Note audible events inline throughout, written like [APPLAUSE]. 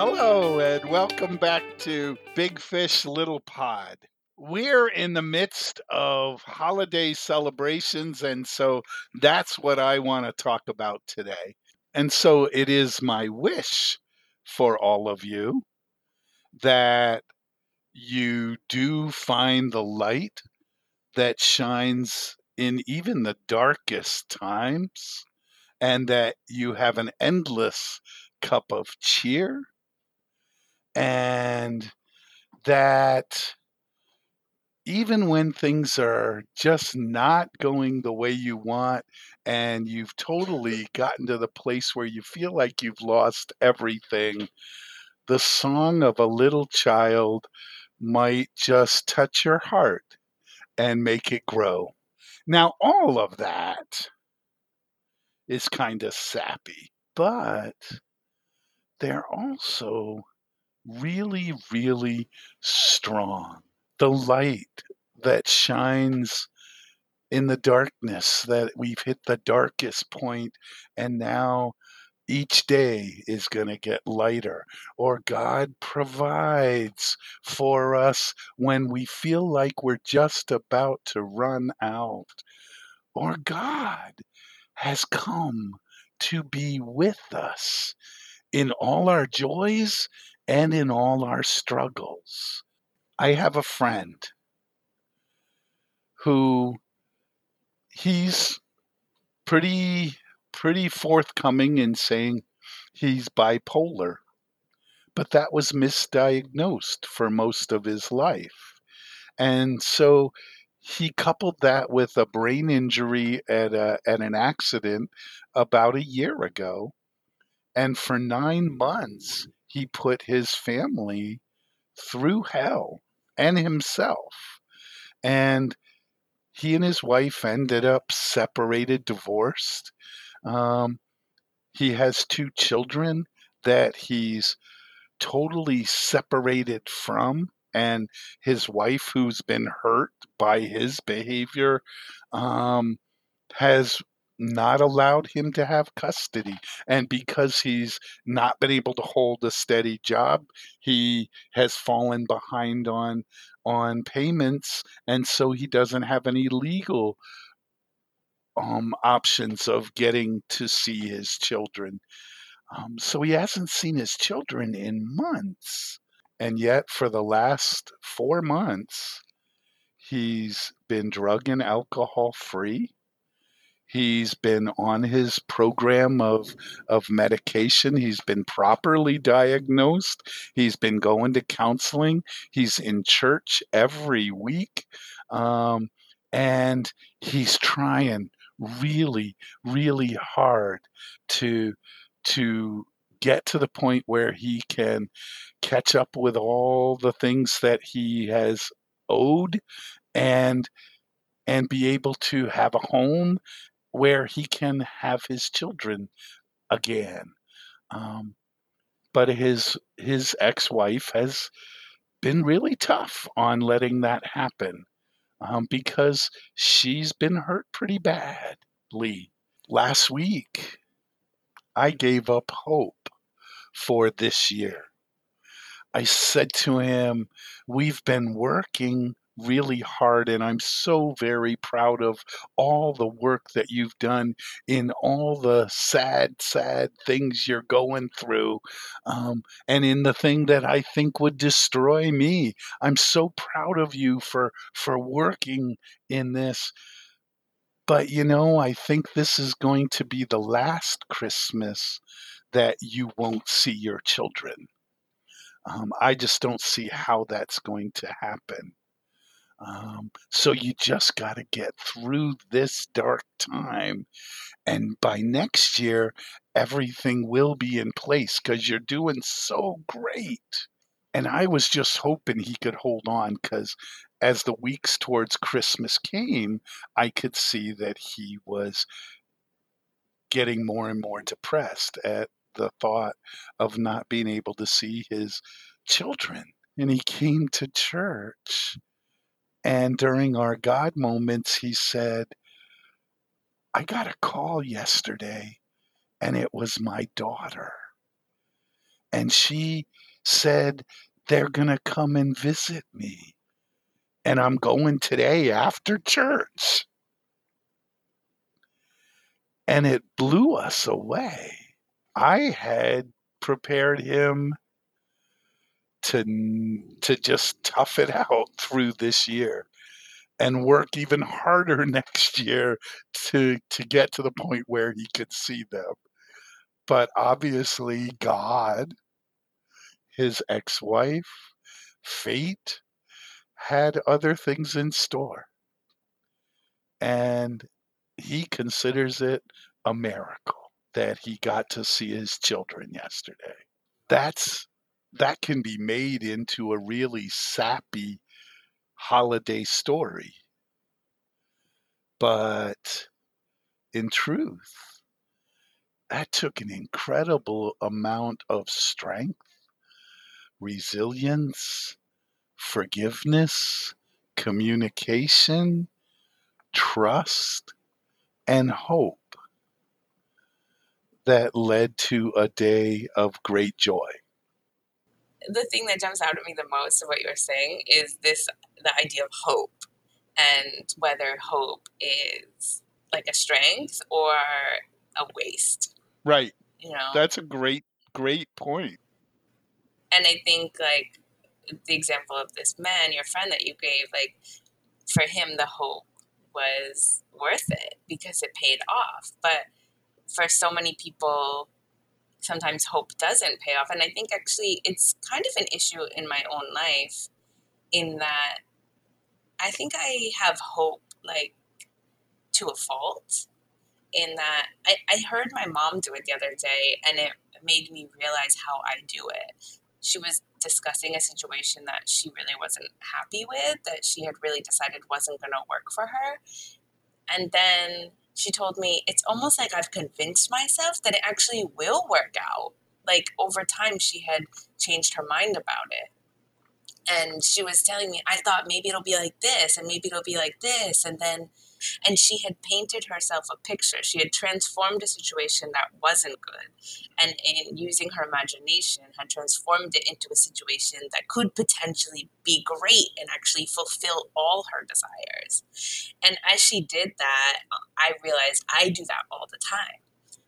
Hello, and welcome back to Big Fish Little Pod. We're in the midst of holiday celebrations, and so that's what I want to talk about today. And so it is my wish for all of you that you do find the light that shines in even the darkest times, and that you have an endless cup of cheer and that even when things are just not going the way you want and you've totally gotten to the place where you feel like you've lost everything, the song of a little child might just touch your heart and make it grow. Now, all of that is kind of sappy, but they're also really, really strong. The light that shines in the darkness, that we've hit the darkest point, and now each day is going to get lighter. Or God provides for us when we feel like we're just about to run out. Or God has come to be with us in all our joys and in all our struggles. I have a friend who he's pretty pretty forthcoming in saying he's bipolar, but that was misdiagnosed for most of his life. And so he coupled that with a brain injury at a, at an accident about a year ago. And for nine months, he put his family through hell and himself. And he and his wife ended up separated, divorced. Um, he has two children that he's totally separated from, and his wife, who's been hurt by his behavior, um, has not allowed him to have custody. And because he's not been able to hold a steady job, he has fallen behind on on payments, and so he doesn't have any legal um, options of getting to see his children. Um, so he hasn't seen his children in months. And yet, for the last four months, he's been drug and alcohol free. He's been on his program of, of medication. He's been properly diagnosed. He's been going to counseling. He's in church every week. Um, and he's trying really, really hard to, to get to the point where he can catch up with all the things that he has owed and and be able to have a home where he can have his children again. Um, but his his ex-wife has been really tough on letting that happen um, because she's been hurt pretty badly. Last week, I gave up hope for this year. I said to him, We've been working really hard and I'm so very proud of all the work that you've done in all the sad, sad things you're going through um, and in the thing that I think would destroy me. I'm so proud of you for for working in this. But you know, I think this is going to be the last Christmas that you won't see your children. Um, I just don't see how that's going to happen. Um, so you just got to get through this dark time. And by next year, everything will be in place because you're doing so great. And I was just hoping he could hold on because as the weeks towards Christmas came, I could see that he was getting more and more depressed at the thought of not being able to see his children. And he came to church and during our God moments, he said, I got a call yesterday, and it was my daughter. and she said they're going to come and visit me. And I'm going today after church. And it blew us away. I had prepared him to to just tough it out through this year and work even harder [LAUGHS] next year to to get to the point where he could see them. But obviously God, his ex-wife, fate had other things in store. And he considers it a miracle that he got to see his children yesterday. That's that can be made into a really sappy holiday story. But in truth, that took an incredible amount of strength, resilience, forgiveness, communication, trust, and hope that led to a day of great joy the thing that jumps out at me the most of what you're saying is this the idea of hope and whether hope is like a strength or a waste. Right. You know. That's a great great point. And I think like the example of this man, your friend that you gave, like for him the hope was worth it because it paid off. But for so many people sometimes hope doesn't pay off. And I think actually it's kind of an issue in my own life in that I think I have hope like to a fault in that I, I heard my mom do it the other day and it made me realize how I do it. She was discussing a situation that she really wasn't happy with, that she had really decided wasn't going to work for her. And then she told me it's almost like I've convinced myself that it actually will work out. Like over time, she had changed her mind about it. And she was telling me, I thought maybe it'll be like this, and maybe it'll be like this. And then and she had painted herself a picture. She had transformed a situation that wasn't good, and in using her imagination, had transformed it into a situation that could potentially be great and actually fulfill all her desires. And as she did that, I realized I do that all the time.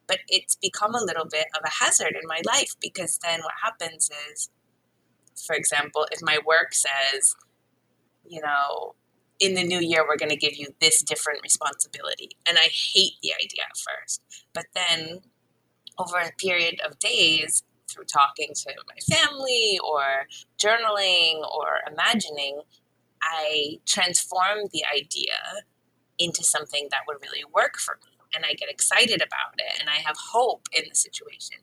But it's become a little bit of a hazard in my life because then what happens is, for example, if my work says, you know, in the new year, we're going to give you this different responsibility. And I hate the idea at first. But then over a period of days, through talking to my family or journaling or imagining, I transform the idea into something that would really work for me. And I get excited about it and I have hope in the situation.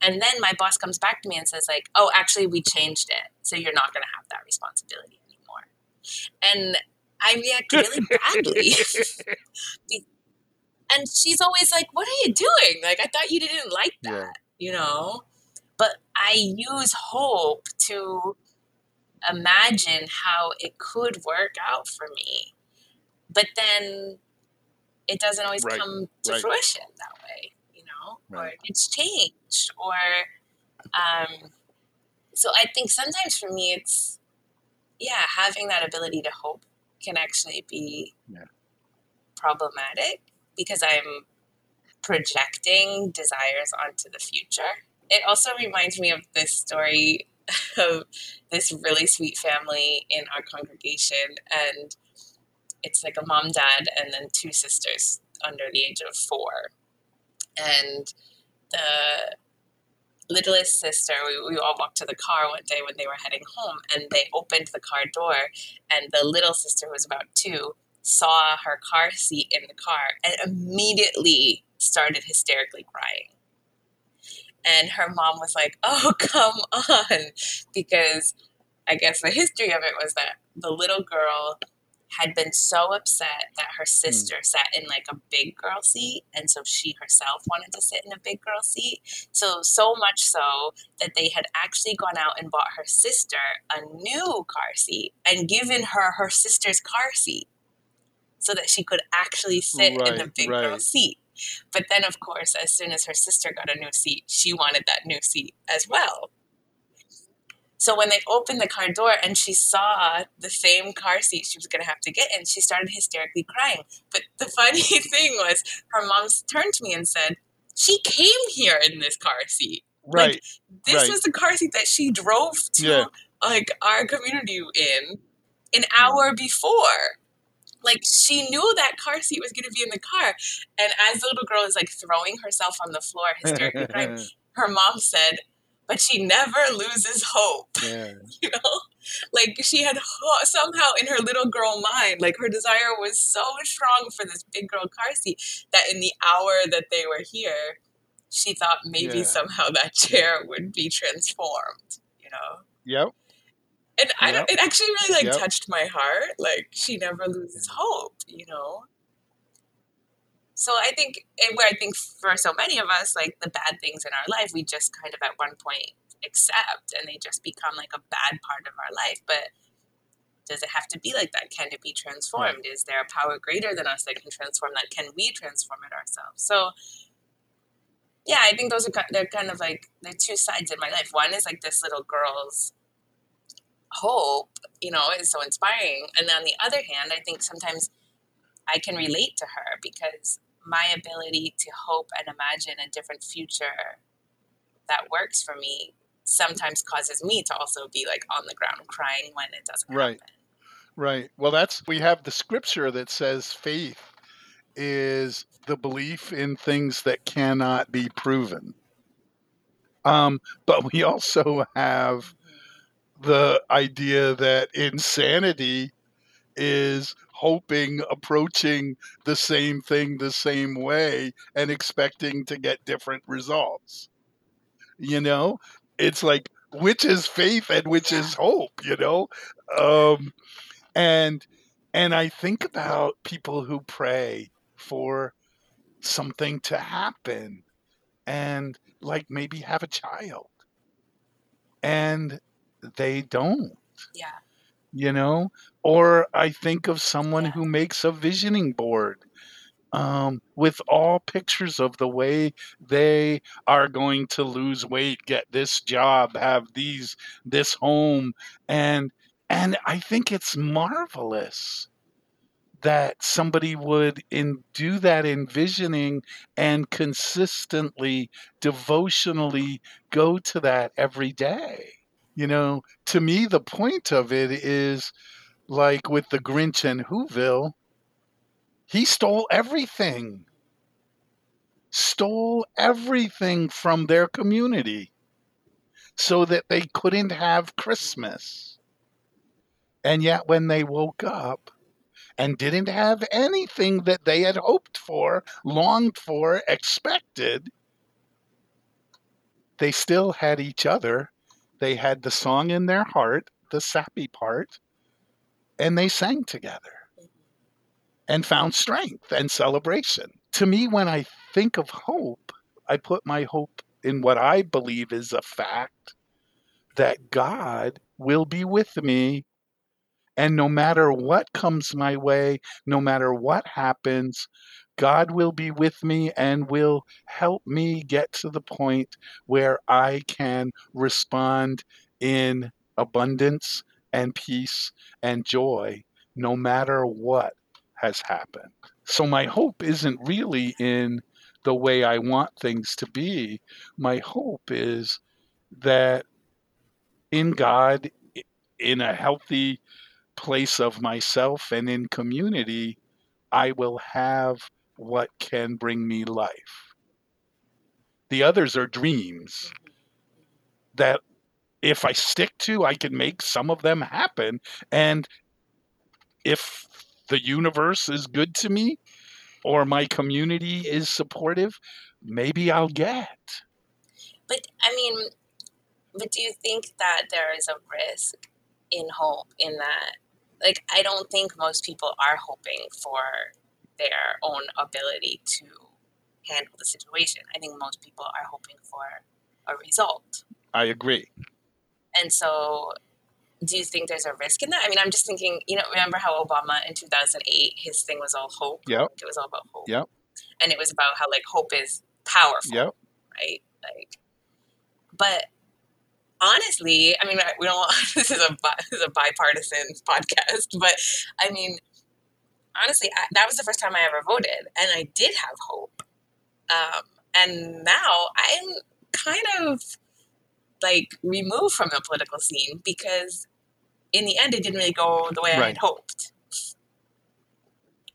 And then my boss comes back to me and says, like, oh, actually, we changed it. So you're not going to have that responsibility anymore. And I react really badly. [LAUGHS] and she's always like, What are you doing? Like, I thought you didn't like that, yeah. you know? But I use hope to imagine how it could work out for me. But then it doesn't always right. come to right. fruition that way, you know? Right. Or it's changed. Or, um, so I think sometimes for me, it's, yeah, having that ability to hope can actually be yeah. problematic because I'm projecting desires onto the future. It also reminds me of this story [LAUGHS] of this really sweet family in our congregation, and it's like a mom, dad, and then two sisters under the age of four. And the littlest sister, we, we all walked to the car one day when they were heading home, and they opened the car door, and the little sister, who was about two, saw her car seat in the car and immediately started hysterically crying. And her mom was like, Oh, [LAUGHS] come on. Because I guess the history of it was that the little girl had been so upset that her hmm. sister mm. sat in like a big girl seat and so she herself wanted to sit in a big girl seat so so much so that they had actually gone out and bought her sister a new car seat and given her her sister's car seat so that she could actually sit right, in the big right. girl seat but then of course as soon as her sister got a new seat she wanted that new seat as well So when they opened the car door and she saw the same car seat she was going to have to get in, she started hysterically crying. But the [LAUGHS] funny thing was, her mom turned to me and said, "She came here in this car seat. Right. This Right. was the car seat that she drove to Yeah. like our community in an hour before." Like she knew that car seat was going to be in the car, and as the little girl is like throwing herself on the floor, hysterically crying, [LAUGHS] her mom said, "But she never loses hope." [LAUGHS] yeah. you know like she had ho- somehow in her little girl mind like her desire was so strong for this big girl car seat that in the hour that they were here she thought maybe Yeah. somehow that chair would be transformed you know Yep. and I don't, it actually really like Yep. touched my heart like she never loses hope you know so i think where i think for so many of us like the bad things in our life we just kind of at one point accept and they just become like a bad part of our life. But does it have to be like that? Can it be transformed? Is there a power greater than us that can transform that? Can we transform it ourselves? So yeah i think those are they're kind of like they're two sides in my life. One is like this little girl's hope you know is so inspiring. And then on the other hand i think sometimes i can relate to her because my ability to hope and imagine a different future that works for me sometimes causes me to also be like on the ground crying when it doesn't Right. happen Right. Well, that's we have the scripture that says faith is the belief in things that cannot be proven. Um, but we also have the idea that insanity is hoping approaching the same thing the same way and expecting to get different results. You know, it's like which is faith and which is hope, you know? Um and and I think about people who pray for something to happen and like maybe have a child and they don't yeah you know or i think of someone who makes a visioning board um, with all pictures of the way they are going to lose weight get this job have these this home and and i think it's marvelous that somebody would in, do that envisioning and consistently devotionally go to that every day. You know to me the point of it is like with the grinch and whoville he stole everything stole everything from their community so that they couldn't have christmas and yet when they woke up and didn't have anything that they had hoped for, longed for, expected, they still had each other. They had the song in their heart, the sappy part, and they sang together and found strength and celebration. To me, when I think of hope, I put my hope in what I believe is a fact that God will be with me and no matter what comes my way, no matter what happens, God will be with me and will help me get to the point where I can respond in abundance and peace and joy, no matter what has happened. So, my hope isn't really in the way I want things to be. My hope is that in God, in a healthy place of myself and in community, I will have what can bring me life. The others are dreams that if I stick to, I can make some of them happen. And if the universe is good to me or my community is supportive, maybe I'll get. But I mean, but do you think that there is a risk in hope in that? Like, I don't think most people are hoping for their own ability to handle the situation. I think most people are hoping for a result. I agree. And so, do you think there's a risk in that? I mean, I'm just thinking, you know, remember how Obama in 2008, his thing was all hope? Yep. It was all about hope. Yep. And it was about how, like, hope is powerful Yep. right? Like, but honestly, I mean, we don't. [LAUGHS] This is a this is a bipartisan podcast, but I mean, honestly, I, that was the first time I ever voted, and I did have hope. Um, and now I'm kind of like removed from the political scene because in the end, it didn't really go the way right. I had hoped.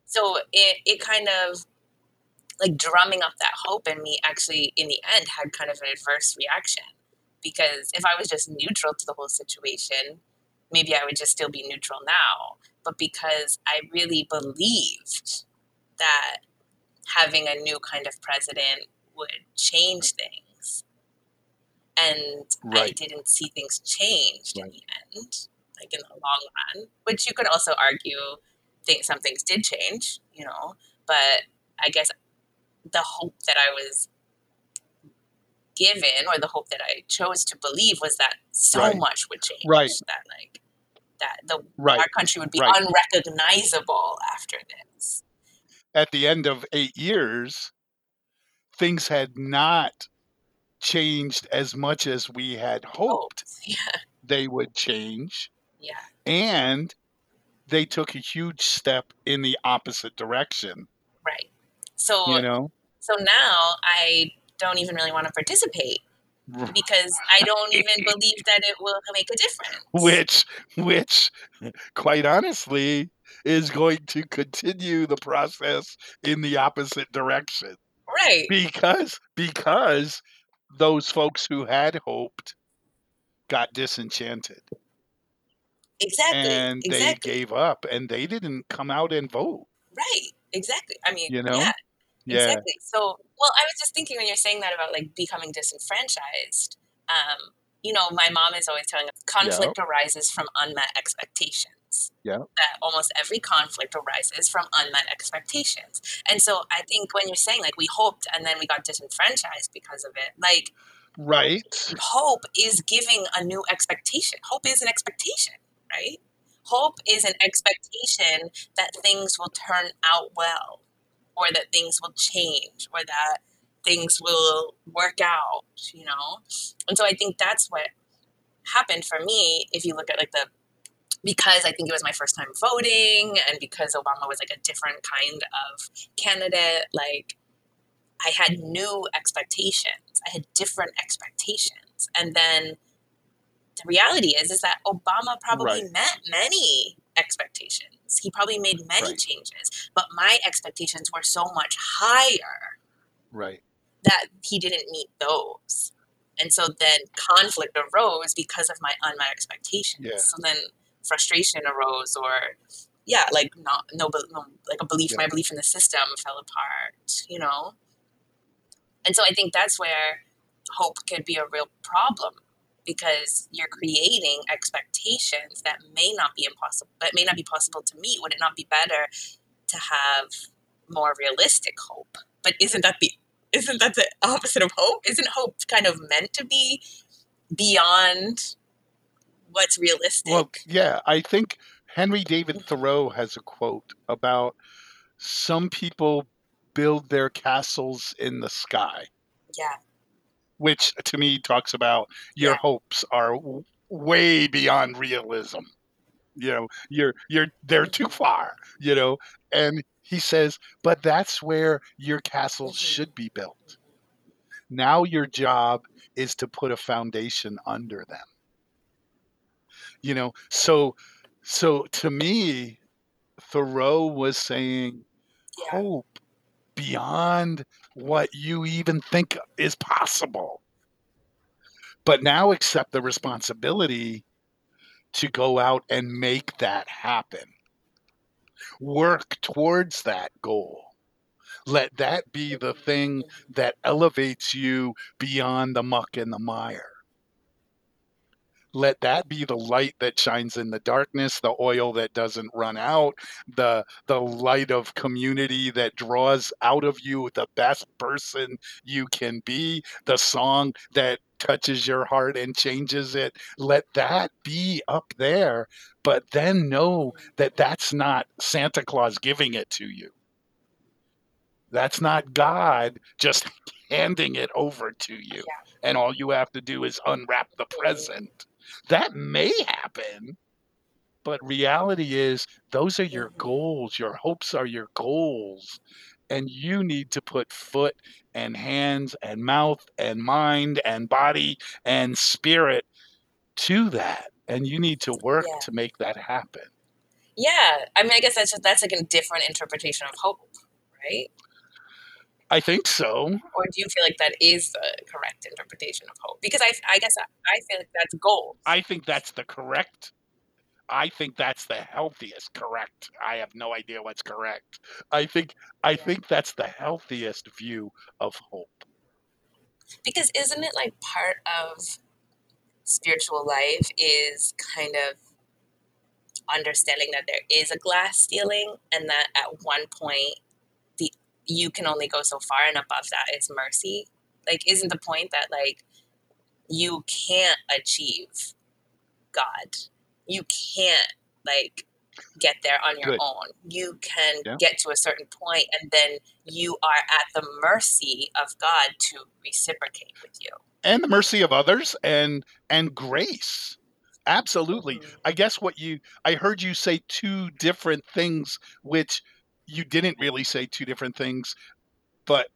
So it it kind of like drumming up that hope in me actually in the end had kind of an adverse reaction because if I was just neutral to the whole situation, maybe I would just still be neutral now. But because I really believed that having a new kind of president would change things, and right. I didn't see things change right. in the end, like in the long run, which you could also argue think some things did change, you know, but I guess the hope that I was given or the hope that I chose to believe was that so right. much would change. Right. That like that the right. our country would be unrecognizable after this. At the end of eight years, things had not changed as much as we had oh, hoped [LAUGHS] yeah. they would change. Yeah. And they took a huge step in the opposite direction. Right. So you know. So now I don't even really want to participate because I don't even [LAUGHS] believe that it will make a difference. Which, which, quite honestly, is going to continue the process in the opposite direction. Right. Because because those folks who had hoped got disenchanted. Exactly. And exactly. they gave up and they didn't come out and vote. Right. Exactly. I mean, you know? Yeah. Yeah. Exactly. So, well, I was just thinking when you're saying that about like becoming disenfranchised, um, you know, my mom is always telling us conflict Yeah. arises from unmet expectations. Yeah. That almost every conflict arises from unmet expectations. And so I think when you're saying like we hoped and then we got disenfranchised because of it, like Right. hope is giving a new expectation. Hope is an expectation, right? Hope is an expectation that things will turn out well or that things will change or that things will work out, you know? And so I think that's what happened for me if you look at like the because I think it was my first time voting and because Obama was like a different kind of candidate, like I had new expectations. I had different expectations. And then the reality is is that Obama probably Right. met many expectations. He probably made many Right. changes, but my expectations were so much higher Right. That he didn't meet those. And so then conflict arose because of my unmet expectations. Yeah. So then frustration arose or yeah, like not no, no like a belief Yeah. my belief in the system fell apart, you know? And so I think that's where hope could be a real problem because you're creating expectations that may not be impossible that may not be possible to meet. Would it not be better to have more realistic hope? But isn't that the isn't that the opposite of hope? Isn't hope kind of meant to be beyond what's realistic? Well, yeah, I think Henry David Thoreau has a quote about some people build their castles in the sky, yeah, which to me talks about your Yeah. hopes are w- way beyond realism. You know, you're you're they're too far, you know. And he says, but that's where your castles Mhm. should be built. Now your job is to put a foundation under them. You know, so so to me, Thoreau was saying yeah, hope beyond what you even think is possible. But now accept the responsibility to go out and make that happen. Work towards that goal. Let that be the thing that elevates you beyond the muck and the mire. Let that be the light that shines in the darkness, the oil that doesn't run out, the the light of community that draws out of you the best person you can be, the song that touches your heart and changes it. Let that be up there, but then know that that's not Santa Claus giving it to you. That's not God just [LAUGHS] handing it over to you. Yeah. And all you have to do is unwrap the present. That may happen, but reality is those are your goals. Your hopes are your goals. And you need to put foot and hands and mouth and mind and body and spirit to that. And you need to work Yeah. to make that happen. Yeah, I mean, I guess that's just that's like a different interpretation of hope, right? I think so. Or do you feel like that is the correct interpretation of hope? Because I, I guess I, I feel like that's gold. I think that's the correct. I think that's the healthiest correct. I have no idea what's correct. I think I think that's the healthiest view of hope. because isn't it like part of spiritual life is kind of understanding that there is a glass ceiling and that at one point you can only go so far and above that is mercy like isn't the point that like you can't achieve god you can't like get there on your Good. own you can Yeah. get to a certain point and then you are at the mercy of god to reciprocate with you And the mercy of others and and grace. Absolutely. Mhm. I guess what you I heard you say two different things which you didn't really say two different things but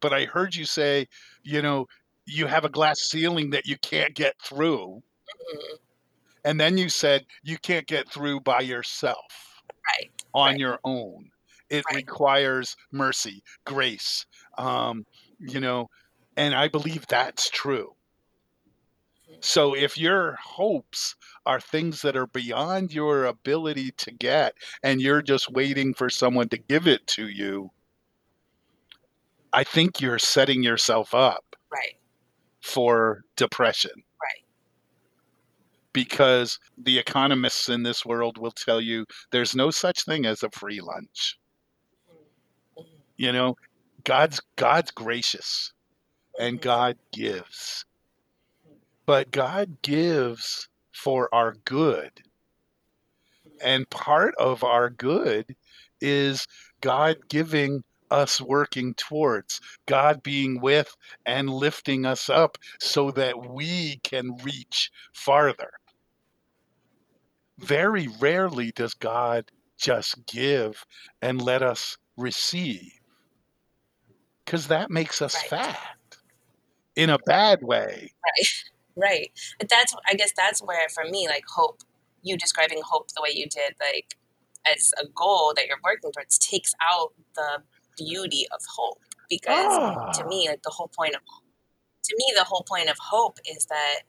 but I heard you say, you know, you have a glass ceiling that you can't get through Mhm. and then you said you can't get through by yourself right on Right. your own. It Right. requires mercy, grace. Um, you know, and I believe that's true. So if your hopes are things that are beyond your ability to get and you're just waiting for someone to give it to you, I think you're setting yourself up right for depression. Right. Because the economists in this world will tell you there's no such thing as a free lunch. Mhm. You know, God's God's gracious and Mhm. God gives. But God gives for our good. And part of our good is God giving us working towards, God being with and lifting us up so that we can reach farther. Very rarely does God just give and let us receive because that makes us Right. fat in a bad way. Right. But that's I guess that's where for me like hope you describing hope the way you did like as a goal that you're working towards takes out the beauty of hope. Because to Ah, me like the whole point of to me the whole point of hope is that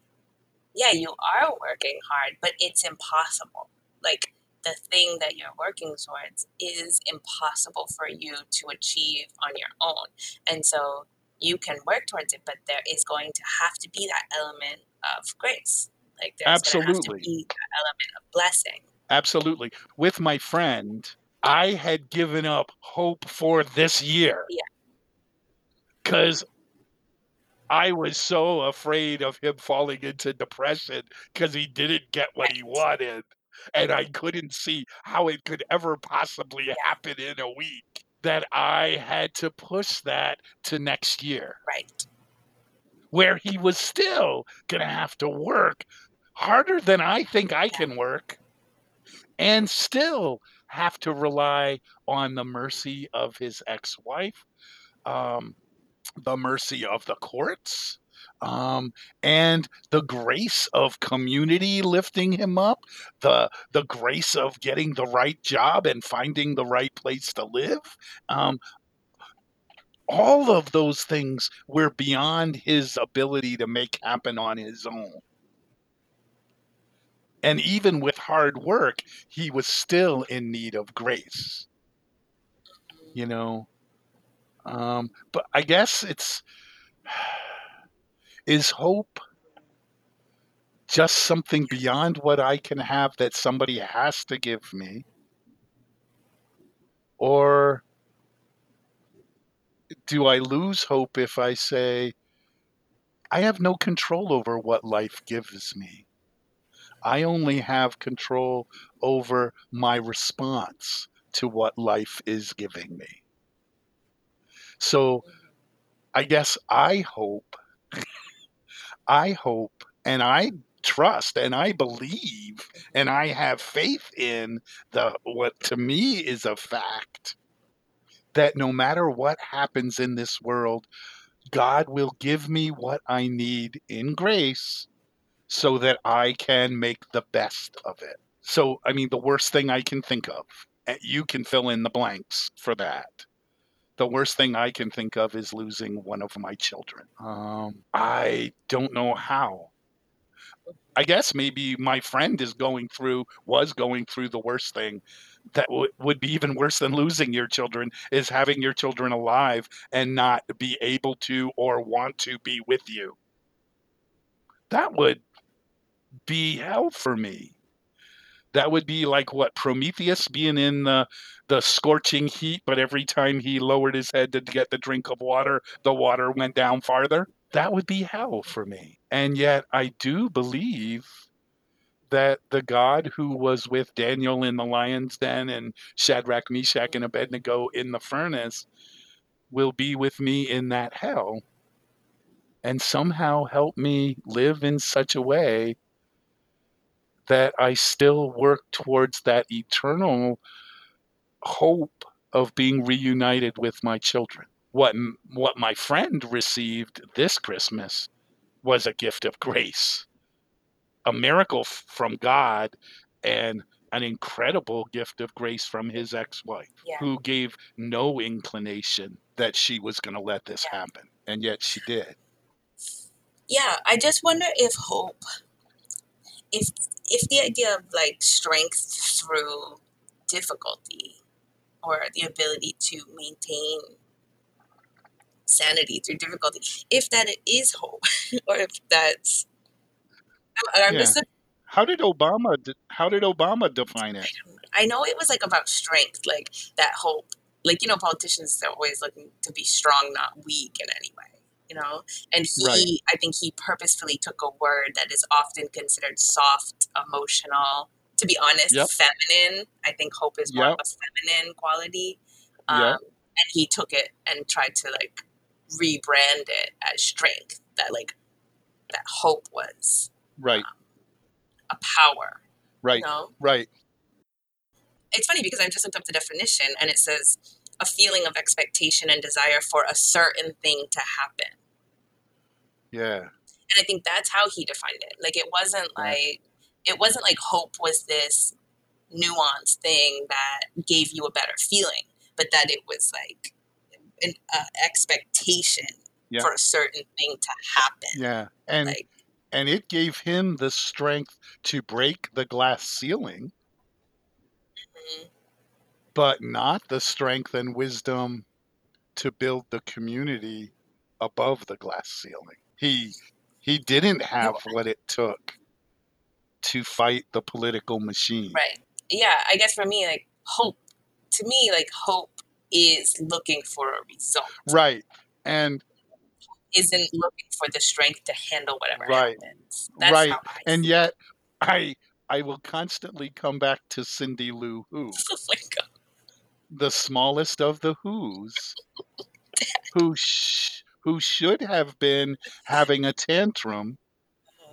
yeah you are working hard but it's impossible. Like the thing that you're working towards is impossible for you to achieve on your own. And so you can work towards it but there is going to have to be that element of grace like there's going to have to Absolutely. be that element of blessing absolutely. With my friend, I had given up hope for this year Yeah. because I was so afraid of him falling into depression because he didn't get what he wanted. And I couldn't see how it could ever possibly happen in a week that I had to push that to next year, right. Where he was still going to have to work harder than I think I can work and still have to rely on the mercy of his ex wife, um, the mercy of the courts. Um, and the grace of community lifting him up, the the grace of getting the right job and finding the right place to live, um, all of those things were beyond his ability to make happen on his own. And even with hard work, he was still in need of grace. You know, um, but I guess it's [SIGHS] is hope just something beyond what I can have that somebody has to give me? Or do I lose hope if I say, I have no control over what life gives me? I only have control over my response to what life is giving me. So I guess I hope, I hope, and I trust and I believe and I have faith in the what to me is a fact that no matter what happens in this world, God will give me what I need in grace so that I can make the best of it. So, I mean, the worst thing I can think of, you can fill in the blanks for that. The worst thing I can think of is losing one of my children. Um, I don't know how. I guess maybe my friend is going through, was going through the worst thing that w- would be even worse than losing your children is having your children alive and not be able to or want to be with you. That would be hell for me. That would be like what Prometheus being in the the scorching heat, but every time he lowered his head to get the drink of water, the water went down farther. That would be hell for me. And yet I do believe that the God who was with Daniel in the lion's den and Shadrach, Meshach, and Abednego in the furnace will be with me in that hell and somehow help me live in such a way that I still work towards that eternal hope of being reunited with my children. What what my friend received this Christmas was a gift of grace, a miracle from God, and an incredible gift of grace from his ex-wife, Yeah. who gave no inclination that she was going to let this Yeah. happen, and yet she did. Yeah, I just wonder if hope, if if the idea of like strength through difficulty, or the ability to maintain sanity through difficulty, if that is hope, [LAUGHS] or if that's I'm, I'm Yeah. just How did Obama? How did Obama define it? I know it was like about strength, like that hope. Like, you know, politicians are always looking to be strong, not weak in any way, you know? And he, Right. I think he purposefully took a word that is often considered soft, emotional, to be honest, Yep. feminine. I think hope is more Yep. of a feminine quality. Yep. Um, and he took it and tried to like rebrand it as strength, that like, that hope was Right. a power, Right. you know? Right. it's funny because I just looked up the definition and it says a feeling of expectation and desire for a certain thing to happen. Yeah. And I think that's how he defined it. Like it wasn't Yeah. like it wasn't like hope was this nuanced thing that gave you a better feeling, but that it was like an uh, expectation Yeah. for a certain thing to happen. Yeah. And Like and it gave him the strength to break the glass ceiling, mm, but not the strength and wisdom to build the community above the glass ceiling. He he didn't have what it took to fight the political machine. right. Yeah, I guess for me like hope to me like hope is looking for a result. Right. And isn't looking for the strength to handle whatever Right. happens. That's Right. and yet I I will constantly come back to Cindy Lou Who. [LAUGHS] Oh my god. The smallest of the Who's, who sh- who should have been having a tantrum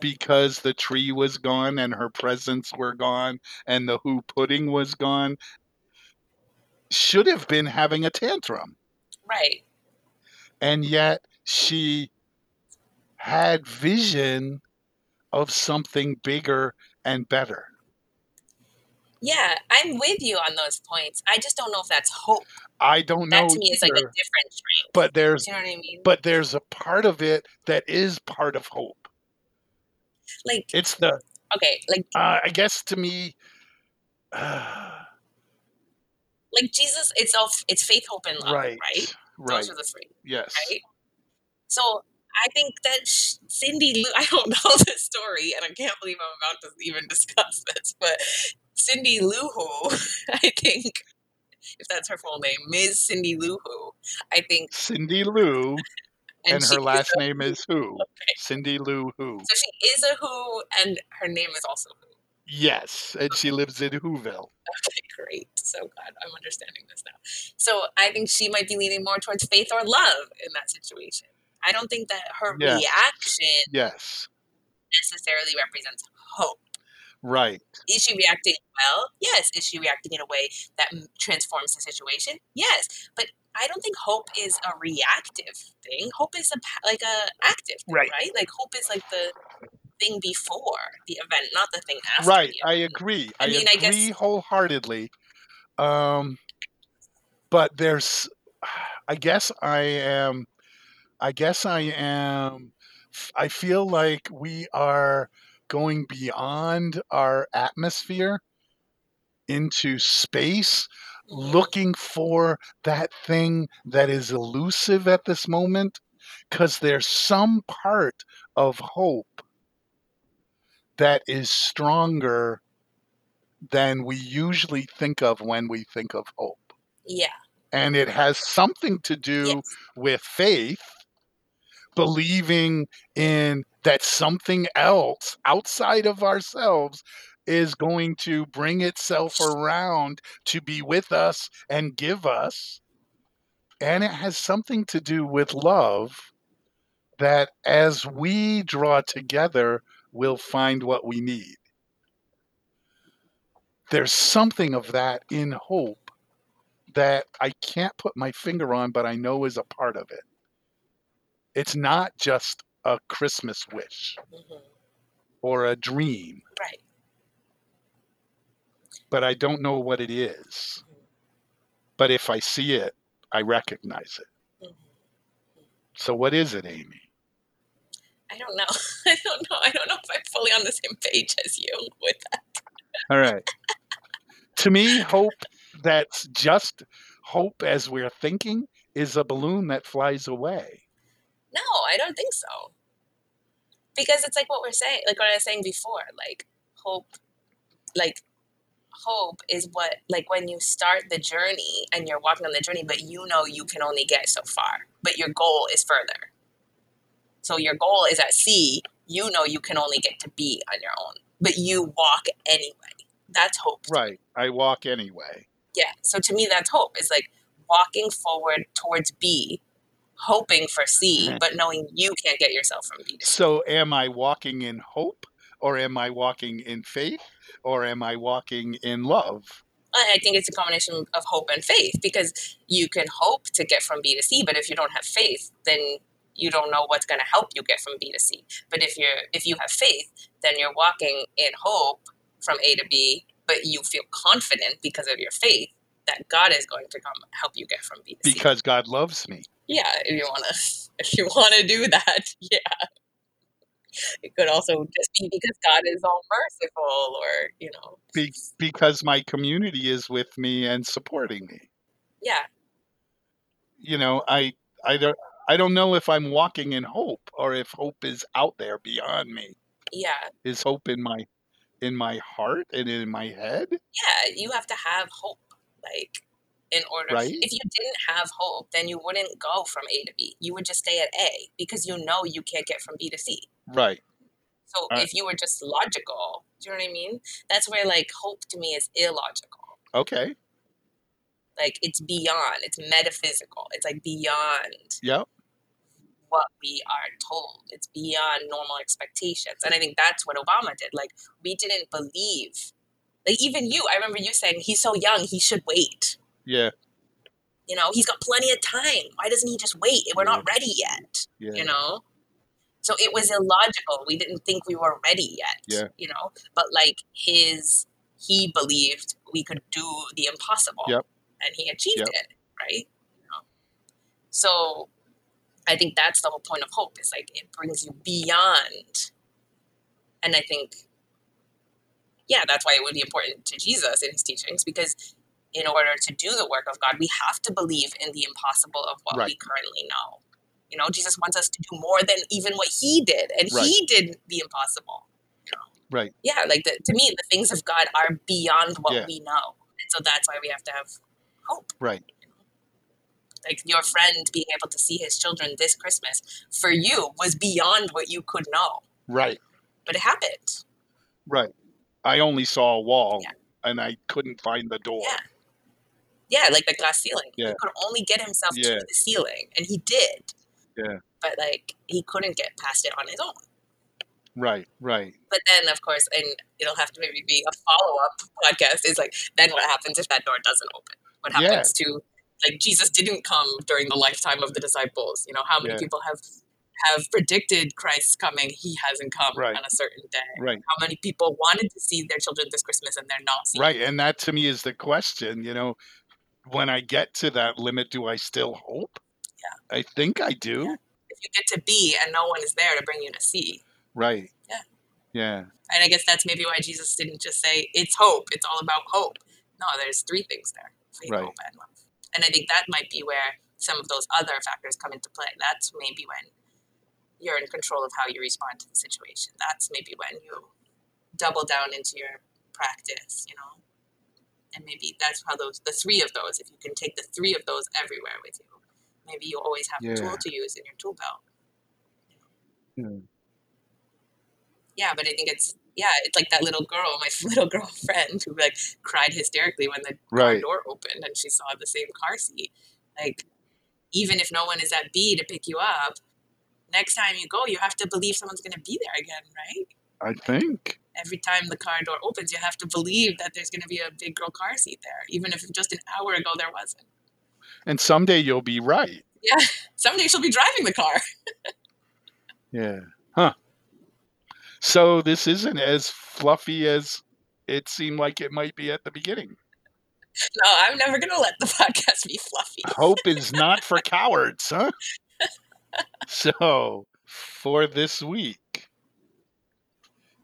because the tree was gone and her presents were gone and the Who pudding was gone, should have been having a tantrum, Right. and yet she had vision of something bigger and better. Yeah, I'm with you on those points. I just don't know if that's hope. I don't know That to me is like a different strength. but there's you know what I mean? but there's a part of it that is part of hope. like, It's the okay, like uh, I guess to me, uh, [SIGHS] like Jesus, it's all it's faith, hope, and love, right? right, right, Those are the three, yes, right? So I think that Cindy Lou, [LAUGHS] I don't know the story, and I can't believe I'm about to even discuss this, but Cindy Lou Who, [LAUGHS] I think, if that's her full name, Ms. Cindy Lou Who, I think, Cindy Lou, and, she her last a- name is Who. [LAUGHS] Okay. Cindy Lou Who. So she is a Who, and her name is also Who. Yes, and she lives in Whoville. Okay, great. So God, I'm understanding this now. So I think she might be leaning more towards faith or love in that situation. I don't think that her Yes. reaction Yes. necessarily represents hope. Right. Is she reacting well? Yes. Is she reacting in a way that transforms the situation? Yes. But I don't think hope is a reactive thing. Hope is a like a active thing, Right. right? Like hope is like the thing before the event, not the thing after. Right. I agree. I I, mean, I agree guess- wholeheartedly. Um, but there's, I guess I am, I guess I am, I feel like we are going beyond our atmosphere into space, looking for that thing that is elusive at this moment, because there's some part of hope that is stronger than we usually think of when we think of hope. Yeah. And it has something to do Yes. with faith, believing in that something else outside of ourselves is going to bring itself around to be with us and give us. And it has something to do with love that as we draw together, we'll find what we need. There's something of that in hope that I can't put my finger on, but I know is a part of it. It's not just a Christmas wish Mhm. or a dream, Right. but I don't know what it is. But if I see it, I recognize it. Mhm. So, what is it, Amy? I don't know. [LAUGHS] I don't know. I don't know if I'm fully on the same page as you with that. All right. to me, hope that's just hope as we're thinking is a balloon that flies away. No, I don't think so. Because it's like what we're saying, like what I was saying before, like hope, like hope is what, like when you start the journey and you're walking on the journey, but you know you can only get so far, but your goal is further. So your goal is at C, you know you can only get to B on your own, but you walk anyway. That's hope. Right. I walk anyway. Yeah. So to me, that's hope. Is like walking forward towards B, hoping for C, but knowing you can't get yourself from B. So, am I walking in hope or am I walking in faith or am I walking in love? I I think it's a combination of hope and faith because you can hope to get from B to C, but if you don't have faith, then you don't know what's going to help you get from B to C. But if you're if you have faith, then you're walking in hope from A to B, but you feel confident because of your faith that God is going to come help you get from B to C. Because God loves me. Yeah, if you want to if you want to do that, [LAUGHS] yeah. It could also just be because God is all merciful or, you know, Be- because my community is with me and supporting me. yeah. You know, I I don't I don't know if I'm walking in hope or if hope is out there beyond me. Yeah. Is hope in my in my heart and in my head? yeah, you have to have hope. Like, in order, Right. if you didn't have hope, then you wouldn't go from A to B. You would just stay at A because you know you can't get from B to C. Right. So Uh, if you were just logical, do you know what I mean? That's where like hope to me is illogical. Okay. Like it's beyond, it's metaphysical. It's like beyond Yep. what we are told. It's beyond normal expectations. And I think that's what Obama did. Like we didn't believe. Like even you, I remember you saying he's so young, he should wait. Yeah. you know he's got plenty of time why doesn't he just wait we're not ready yet Yeah. you know so it was illogical we didn't think we were ready yet Yeah. you know but like his he believed we could do the impossible Yep. and he achieved Yep. it right you know? so i think that's the whole point of hope is like it brings you beyond and i think yeah that's why it would be important to jesus in his teachings because in order to do the work of God, we have to believe in the impossible of what we currently know. You know, Jesus wants us to do more than even what he did, and Right. he did the impossible. You know, Right. yeah, like the, to me, the things of God are beyond what Yeah. we know, and so that's why we have to have hope. Right. Like your friend being able to see his children this Christmas for you was beyond what you could know, Right. but it happened. Right. I only saw a wall Yeah. and I couldn't find the door. Yeah. Yeah, like the glass ceiling. Yeah. He could only get himself Yeah. to the ceiling, and he did. Yeah. But like he couldn't get past it on his own. Right, right. But then, of course, and it'll have to maybe be a follow up podcast. Is like then what happens if that door doesn't open? What Yeah. happens to like Jesus didn't come during the lifetime of the disciples? You know, how many Yeah. people have have predicted Christ's coming? He hasn't come Right. on a certain day. Right. How many people wanted to see their children this Christmas and they're not seeing? Right. And that to me is the question, you know, when I get to that limit, do I still hope? Yeah. I think I do. Yeah. If you get to B and no one is there to bring you to C. Right. Yeah. Yeah. And I guess that's maybe why Jesus didn't just say it's hope. It's all about hope. No, there's three things there: faith, Right. hope, and love. And I think that might be where some of those other factors come into play. That's maybe when you're in control of how you respond to the situation. That's maybe when you double down into your practice, you know. And maybe that's how those the three of those, if you can take the three of those everywhere with you, maybe you always have a tool to use in your tool belt. Hmm. Yeah, but I think it's yeah, it's like that little girl, my [LAUGHS] little girl friend who like cried hysterically when the car Right. door opened and she saw the same car seat. Like even if no one is at B to pick you up, next time you go, you have to believe someone's going to be there again, right? I think. Every time the car door opens, you have to believe that there's going to be a big girl car seat there, even if just an hour ago there wasn't. And someday you'll be right. Yeah. [LAUGHS] Someday she'll be driving the car. [LAUGHS] Yeah. Huh. So this isn't as fluffy as it seemed like it might be at the beginning. No, I'm never going to let the [LAUGHS] podcast be fluffy. Hope is not for cowards, huh? So, for this week,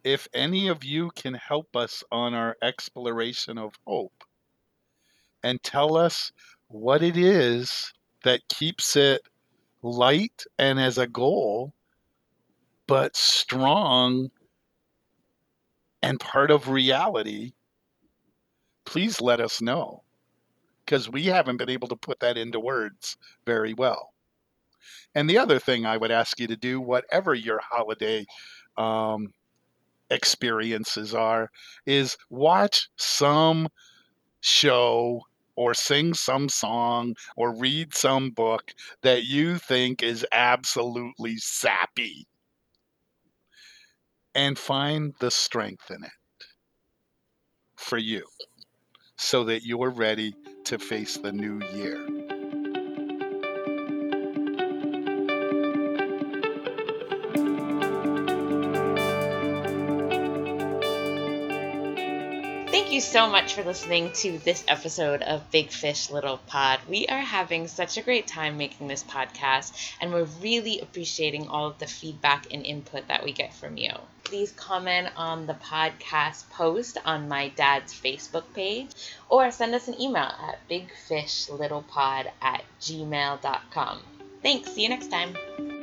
if any of you can help us on our exploration of hope and tell us what it is that keeps it light and as a goal, but strong and part of reality, please let us know because we haven't been able to put that into words very well. And the other thing I would ask you to do, whatever your holiday um, experiences are, is watch some show or sing some song or read some book that you think is absolutely sappy and find the strength in it for you so that you're ready to face the new year. So much for listening to this episode of Big Fish Little Pod. We are having such a great time making this podcast, and we're really appreciating all of the feedback and input that we get from you. Please comment on the podcast post on my dad's Facebook page or send us an email at bigfishlittlepod at gmail.com. Thanks. See you next time.